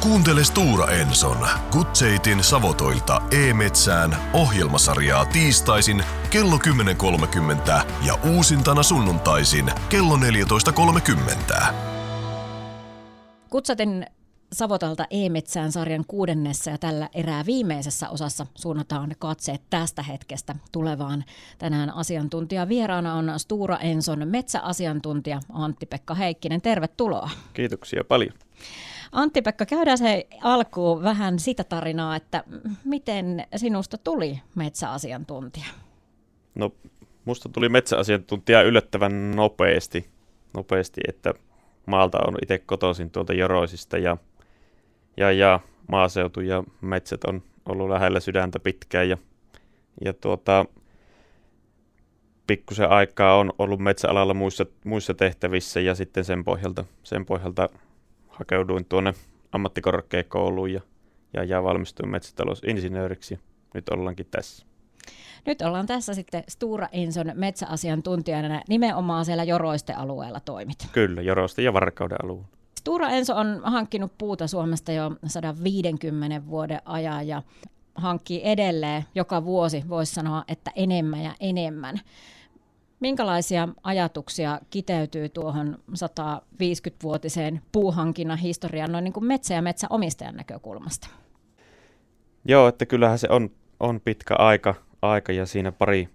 Kuuntele Stura Enson Kutseitin Savotoilta E-Metsään ohjelmasarjaa tiistaisin kello 10.30 ja uusintana sunnuntaisin kello 14.30. Kutsatin Savotolta E-metsään sarjan kuudennessa ja tällä erää viimeisessä osassa suunnataan katseet tästä hetkestä tulevaan. Tänään asiantuntija vieraana on Stura Enson metsäasiantuntija Antti-Pekka Heikkinen. Tervetuloa. Kiitoksia paljon. Antti-Pekka, käydään se alkuun vähän sitä tarinaa, että miten sinusta tuli metsäasiantuntija? No, musta tuli metsäasiantuntija yllättävän nopeasti, nopeasti että maalta on itse kotoisin tuolta Joroisista ja, ja, ja maaseutu ja metsät on ollut lähellä sydäntä pitkään ja, ja tuota, pikkusen aikaa on ollut metsäalalla muissa, muissa tehtävissä ja sitten sen pohjalta, sen pohjalta hakeuduin tuonne ammattikorkeakouluun ja, ja, ja valmistuin metsätalousinsinööriksi. Nyt ollaankin tässä. Nyt ollaan tässä sitten Stura Enson metsäasiantuntijana nimenomaan siellä Joroisten alueella toimit. Kyllä, Joroisten ja Varkauden alueella. Stura Enso on hankkinut puuta Suomesta jo 150 vuoden ajan ja hankkii edelleen joka vuosi, voisi sanoa, että enemmän ja enemmän. Minkälaisia ajatuksia kiteytyy tuohon 150-vuotiseen puuhankinnan historiaan noin niin kuin metsä- ja metsäomistajan näkökulmasta? Joo, että kyllähän se on, on pitkä aika, aika ja siinä pari,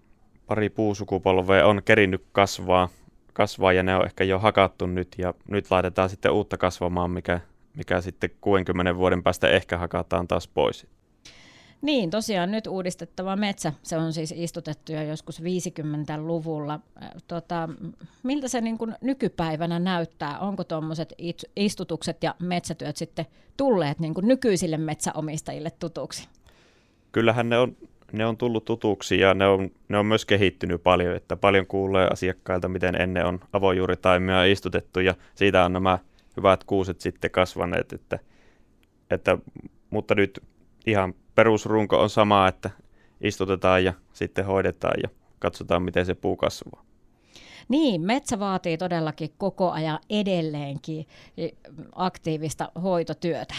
pari puusukupolvea on kerinnyt kasvaa, kasvaa ja ne on ehkä jo hakattu nyt ja nyt laitetaan sitten uutta kasvamaan, mikä, mikä sitten 60 vuoden päästä ehkä hakataan taas pois. Niin, tosiaan nyt uudistettava metsä, se on siis istutettu jo joskus 50-luvulla. Tota, miltä se niin kuin nykypäivänä näyttää? Onko tuommoiset istutukset ja metsätyöt sitten tulleet niin kuin nykyisille metsäomistajille tutuksi? Kyllähän ne on, ne on tullut tutuksi ja ne on, ne on myös kehittynyt paljon, että paljon kuulee asiakkailta, miten ennen on avojuuritaimia istutettu ja siitä on nämä hyvät kuuset sitten kasvaneet, että, että, mutta nyt ihan perusrunko on sama, että istutetaan ja sitten hoidetaan ja katsotaan, miten se puu kasvaa. Niin, metsä vaatii todellakin koko ajan edelleenkin aktiivista hoitotyötä.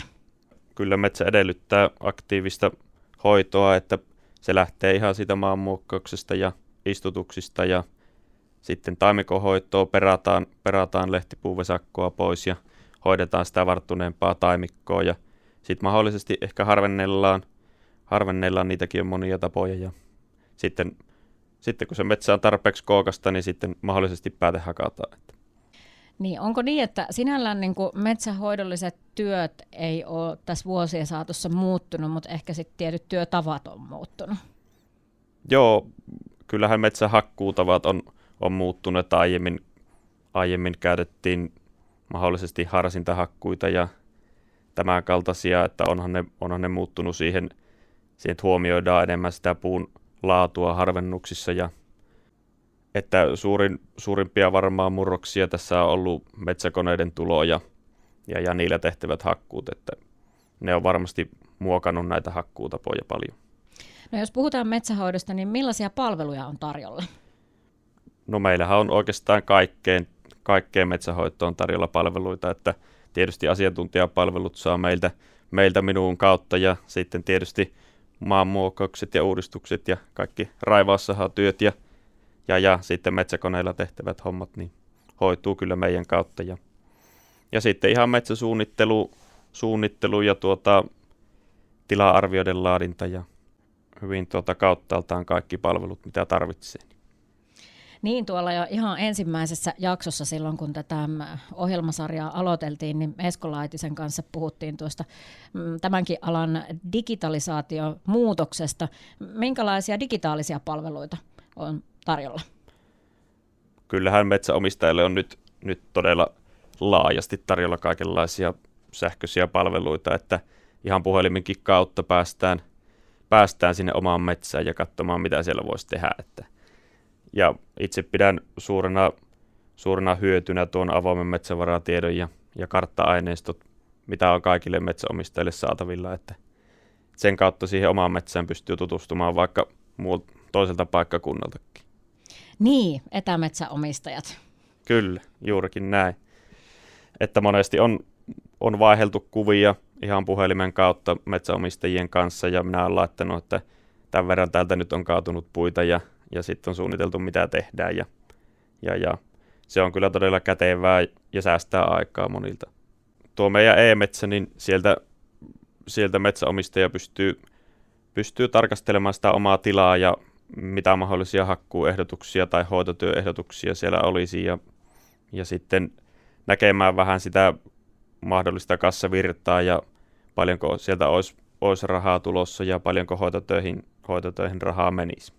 Kyllä metsä edellyttää aktiivista hoitoa, että se lähtee ihan siitä maanmuokkauksesta ja istutuksista ja sitten taimikohoitoa perataan, perataan lehtipuuvesakkoa pois ja hoidetaan sitä varttuneempaa taimikkoa ja sitten mahdollisesti ehkä harvennellaan harvennellaan, niitäkin on monia tapoja ja sitten, sitten kun se metsä on tarpeeksi kookasta, niin sitten mahdollisesti pääte hakataan. Niin, onko niin, että sinällään niin kuin metsähoidolliset työt ei ole tässä vuosien saatossa muuttunut, mutta ehkä sitten tietyt työtavat on muuttunut? Joo, kyllähän metsähakkuutavat on, on muuttunut, että aiemmin, aiemmin käytettiin mahdollisesti harsintahakkuita ja tämän kaltaisia, että onhan ne, onhan ne muuttunut siihen – siihen huomioidaan enemmän sitä puun laatua harvennuksissa ja että suurin, suurimpia varmaan murroksia tässä on ollut metsäkoneiden tulo ja, ja, ja niillä tehtävät hakkuut, että ne on varmasti muokannut näitä hakkuutapoja paljon. No jos puhutaan metsähoidosta, niin millaisia palveluja on tarjolla? No meillähän on oikeastaan kaikkeen, kaikkeen metsähoitoon tarjolla palveluita, että tietysti asiantuntijapalvelut saa meiltä, meiltä minuun kautta ja sitten tietysti maanmuokkaukset ja uudistukset ja kaikki raivaussahatyöt ja, ja, ja sitten metsäkoneilla tehtävät hommat, niin hoituu kyllä meidän kautta. Ja, ja sitten ihan metsäsuunnittelu suunnittelu ja tuota, tila-arvioiden laadinta ja hyvin tuota kauttaaltaan kaikki palvelut, mitä tarvitsee. Niin, tuolla jo ihan ensimmäisessä jaksossa silloin, kun tätä ohjelmasarjaa aloiteltiin, niin Esko Laitisen kanssa puhuttiin tuosta mm, tämänkin alan digitalisaatiomuutoksesta. Minkälaisia digitaalisia palveluita on tarjolla? Kyllähän metsäomistajille on nyt, nyt todella laajasti tarjolla kaikenlaisia sähköisiä palveluita, että ihan puhelimenkin kautta päästään, päästään sinne omaan metsään ja katsomaan, mitä siellä voisi tehdä. Että ja itse pidän suurena, suurena hyötynä tuon avoimen metsävaratiedon ja, ja kartta-aineistot, mitä on kaikille metsäomistajille saatavilla, että sen kautta siihen omaan metsään pystyy tutustumaan vaikka muut, toiselta paikkakunnaltakin. Niin, etämetsäomistajat. Kyllä, juurikin näin. Että monesti on, on vaiheltu kuvia ihan puhelimen kautta metsäomistajien kanssa ja minä olen laittanut, että tämän verran täältä nyt on kaatunut puita ja, ja sitten on suunniteltu mitä tehdään ja, ja, ja se on kyllä todella kätevää ja säästää aikaa monilta. Tuo meidän e-metsä, niin sieltä, sieltä metsäomistaja pystyy, pystyy tarkastelemaan sitä omaa tilaa ja mitä mahdollisia hakkuuehdotuksia tai hoitotyöehdotuksia siellä olisi ja, ja sitten näkemään vähän sitä mahdollista kassavirtaa ja paljonko sieltä olisi, olisi rahaa tulossa ja paljonko hoitotöihin, hoitotöihin rahaa menisi.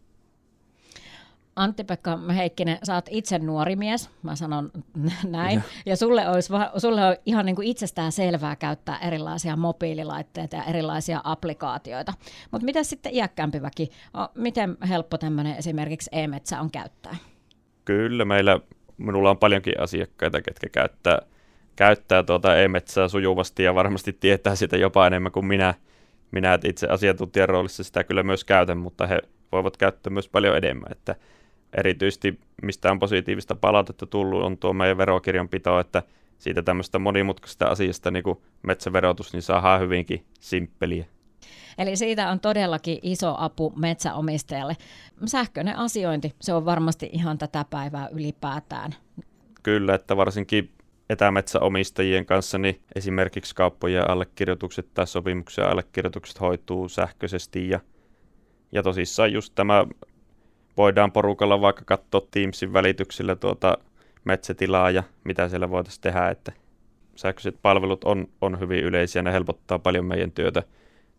Antti-Pekka Heikkinen, sä oot itse nuori mies, mä sanon näin, ja, ja sulle, olisi, sulle on ihan niin kuin itsestään selvää käyttää erilaisia mobiililaitteita ja erilaisia applikaatioita. Mutta mitä sitten iäkkäämpi väki, miten helppo tämmöinen esimerkiksi e-metsä on käyttää? Kyllä, meillä, minulla on paljonkin asiakkaita, ketkä käyttää, käyttää tuota e-metsää sujuvasti ja varmasti tietää sitä jopa enemmän kuin minä. Minä itse asiantuntijan roolissa sitä kyllä myös käytän, mutta he voivat käyttää myös paljon enemmän. Että erityisesti mistä on positiivista palautetta tullut, on tuo meidän verokirjanpito, että siitä tämmöistä monimutkaisesta asiasta niin kuin metsäverotus, niin saadaan hyvinkin simppeliä. Eli siitä on todellakin iso apu metsäomistajalle. Sähköinen asiointi, se on varmasti ihan tätä päivää ylipäätään. Kyllä, että varsinkin etämetsäomistajien kanssa niin esimerkiksi kauppojen allekirjoitukset tai sopimuksen allekirjoitukset hoituu sähköisesti ja, ja tosissaan just tämä voidaan porukalla vaikka katsoa Teamsin välityksillä tuota metsätilaa ja mitä siellä voitaisiin tehdä, että sähköiset palvelut on, on hyvin yleisiä, ne helpottaa paljon meidän työtä,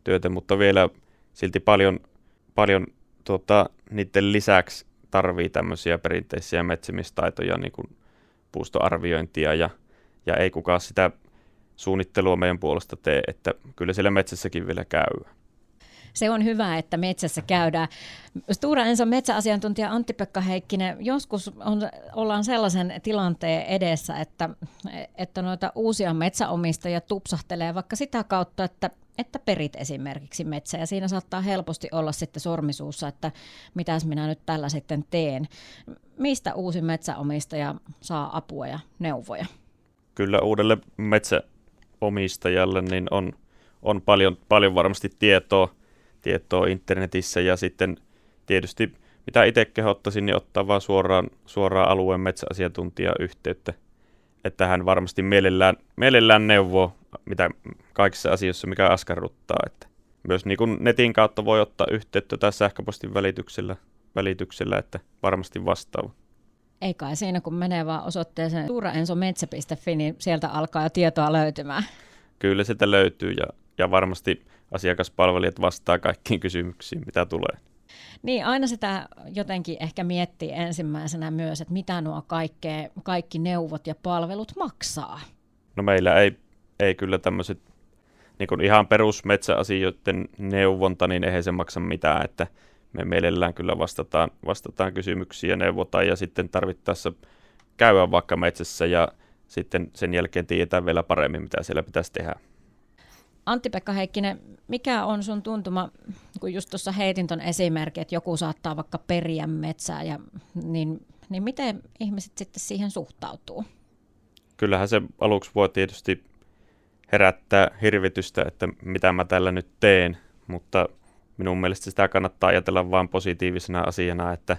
työtä mutta vielä silti paljon, paljon tuota, niiden lisäksi tarvii tämmöisiä perinteisiä metsimistaitoja, niin kuin puustoarviointia ja, ja ei kukaan sitä suunnittelua meidän puolesta tee, että kyllä siellä metsässäkin vielä käy se on hyvä, että metsässä käydään. Stura Enson metsäasiantuntija Antti-Pekka Heikkinen, joskus on, ollaan sellaisen tilanteen edessä, että, että noita uusia metsäomistajia tupsahtelee vaikka sitä kautta, että että perit esimerkiksi metsä ja siinä saattaa helposti olla sitten sormisuussa, että mitäs minä nyt tällä sitten teen. Mistä uusi metsäomistaja saa apua ja neuvoja? Kyllä uudelle metsäomistajalle niin on, on paljon, paljon varmasti tietoa tietoa internetissä ja sitten tietysti mitä itse kehottaisin, niin ottaa vaan suoraan, suoraan alueen metsäasiantuntija yhteyttä, että hän varmasti mielellään, mielellään neuvoo mitä kaikissa asioissa, mikä askarruttaa. Että myös niin kuin netin kautta voi ottaa yhteyttä tai sähköpostin välityksellä, välityksellä että varmasti vastaava. Ei kai siinä, kun menee vaan osoitteeseen tuuraensometsä.fi, niin sieltä alkaa jo tietoa löytymään. Kyllä sieltä löytyy ja, ja varmasti asiakaspalvelijat vastaa kaikkiin kysymyksiin, mitä tulee. Niin, aina sitä jotenkin ehkä miettii ensimmäisenä myös, että mitä nuo kaikkea, kaikki neuvot ja palvelut maksaa. No meillä ei, ei kyllä tämmöiset niin ihan perusmetsäasioiden neuvonta, niin eihän se maksa mitään, että me mielellään kyllä vastataan, vastataan kysymyksiä ja neuvotaan ja sitten tarvittaessa käydä vaikka metsässä ja sitten sen jälkeen tietää vielä paremmin, mitä siellä pitäisi tehdä. Antti-Pekka Heikkinen, mikä on sun tuntuma, kun just tuossa heitin ton esimerkin, että joku saattaa vaikka periä metsää, ja, niin, niin miten ihmiset sitten siihen suhtautuu? Kyllähän se aluksi voi tietysti herättää hirvitystä, että mitä mä tällä nyt teen, mutta minun mielestä sitä kannattaa ajatella vain positiivisena asiana, että,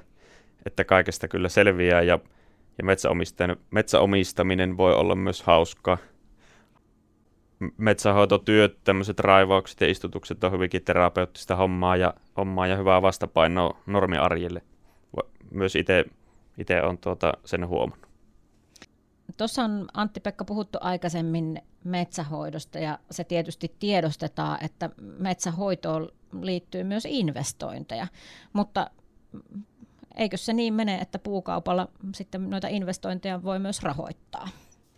että kaikesta kyllä selviää ja, ja metsäomistaminen voi olla myös hauskaa metsähoitotyöt, tämmöiset raivaukset ja istutukset on hyvinkin terapeuttista hommaa ja, hommaa ja hyvää vastapainoa normiarjelle. Myös itse on tuota sen huomannut. Tuossa on Antti-Pekka puhuttu aikaisemmin metsähoidosta ja se tietysti tiedostetaan, että metsähoitoon liittyy myös investointeja, mutta eikö se niin mene, että puukaupalla sitten noita investointeja voi myös rahoittaa?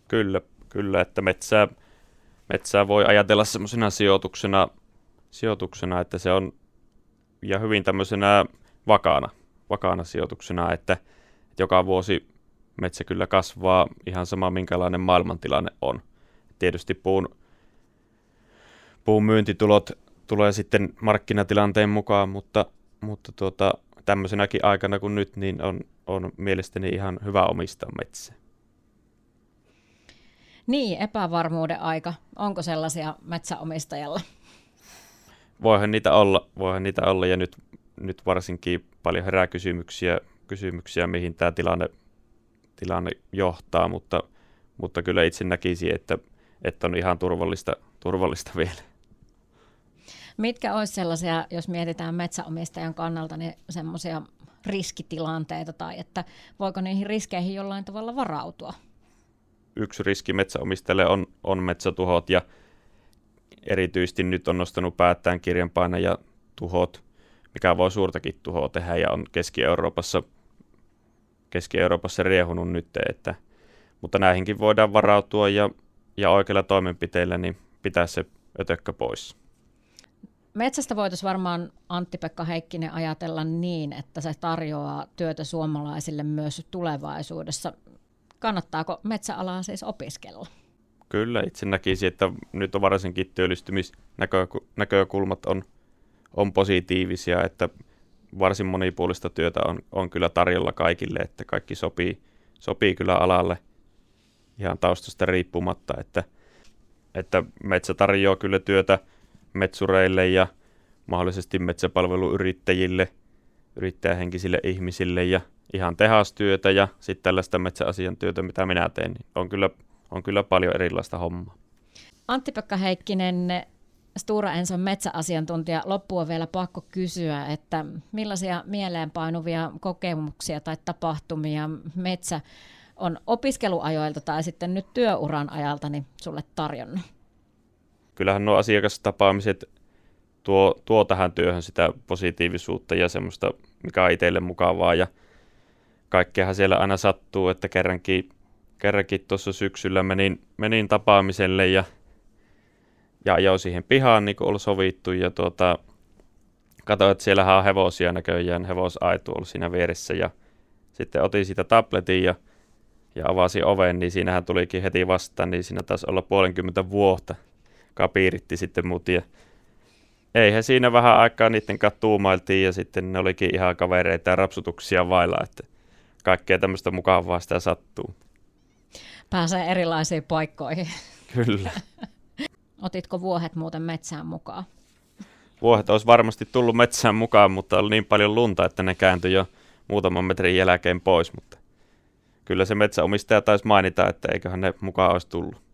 Kyllä, kyllä että metsää metsää voi ajatella semmoisena sijoituksena, sijoituksena, että se on ja hyvin tämmöisenä vakaana, vakaana sijoituksena, että, että joka vuosi metsä kyllä kasvaa ihan sama minkälainen maailmantilanne on. Tietysti puun, puun myyntitulot tulee sitten markkinatilanteen mukaan, mutta, mutta tuota, tämmöisenäkin aikana kuin nyt, niin on, on mielestäni ihan hyvä omistaa metsää. Niin, epävarmuuden aika. Onko sellaisia metsäomistajalla? Voihan niitä olla, voihan niitä olla ja nyt, nyt varsinkin paljon herää kysymyksiä, kysymyksiä mihin tämä tilanne, tilanne johtaa, mutta, mutta kyllä itse näkisin, että, että on ihan turvallista, turvallista vielä. Mitkä olisi sellaisia, jos mietitään metsäomistajan kannalta, niin semmoisia riskitilanteita tai että voiko niihin riskeihin jollain tavalla varautua? Yksi riski metsäomistajalle on, on metsätuhot ja erityisesti nyt on nostanut päättään kirjanpaine ja tuhot, mikä voi suurtakin tuhoa tehdä ja on Keski-Euroopassa, Keski-Euroopassa riehunut nyt, että, mutta näihinkin voidaan varautua ja, ja oikeilla toimenpiteillä niin pitää se ötökkä pois. Metsästä voitaisiin varmaan Antti-Pekka Heikkinen ajatella niin, että se tarjoaa työtä suomalaisille myös tulevaisuudessa. Kannattaako metsäalaa siis opiskella? Kyllä, itse näkisin, että nyt on varsinkin työllistymisnäkökulmat on, on positiivisia, että varsin monipuolista työtä on, on kyllä tarjolla kaikille, että kaikki sopii, sopii kyllä alalle ihan taustasta riippumatta, että, että metsä tarjoaa kyllä työtä metsureille ja mahdollisesti metsäpalveluyrittäjille, yrittäjähenkisille ihmisille ja ihan tehastyötä ja sitten tällaista metsäasian työtä, mitä minä teen, niin on kyllä, on kyllä paljon erilaista hommaa. Antti-Pekka Heikkinen, Stura Enson metsäasiantuntija, loppuun vielä pakko kysyä, että millaisia mieleenpainuvia kokemuksia tai tapahtumia metsä on opiskeluajoilta tai sitten nyt työuran ajalta niin sulle tarjonnut? kyllähän nuo asiakastapaamiset tuo, tuo tähän työhön sitä positiivisuutta ja semmoista, mikä on itselle mukavaa ja kaikkeahan siellä aina sattuu, että kerrankin, kerrankin tuossa syksyllä menin, menin tapaamiselle ja, ja ajoin siihen pihaan niin kuin oli sovittu ja tuota, katsoin, että siellähän on hevosia näköjään, hevosaitu ollut siinä vieressä ja sitten otin siitä tabletin ja, ja avasin oven, niin siinähän tulikin heti vastaan, niin siinä taisi olla puolenkymmentä vuotta – kapiiritti sitten mut ja eihän siinä vähän aikaa niiden kanssa tuumailtiin ja sitten ne olikin ihan kavereita ja rapsutuksia vailla, että kaikkea tämmöistä mukavaa sitä sattuu. Pääsee erilaisiin paikkoihin. Kyllä. Otitko vuohet muuten metsään mukaan? Vuohet olisi varmasti tullut metsään mukaan, mutta oli niin paljon lunta, että ne kääntyi jo muutaman metrin jälkeen pois, mutta kyllä se metsäomistaja taisi mainita, että eiköhän ne mukaan olisi tullut.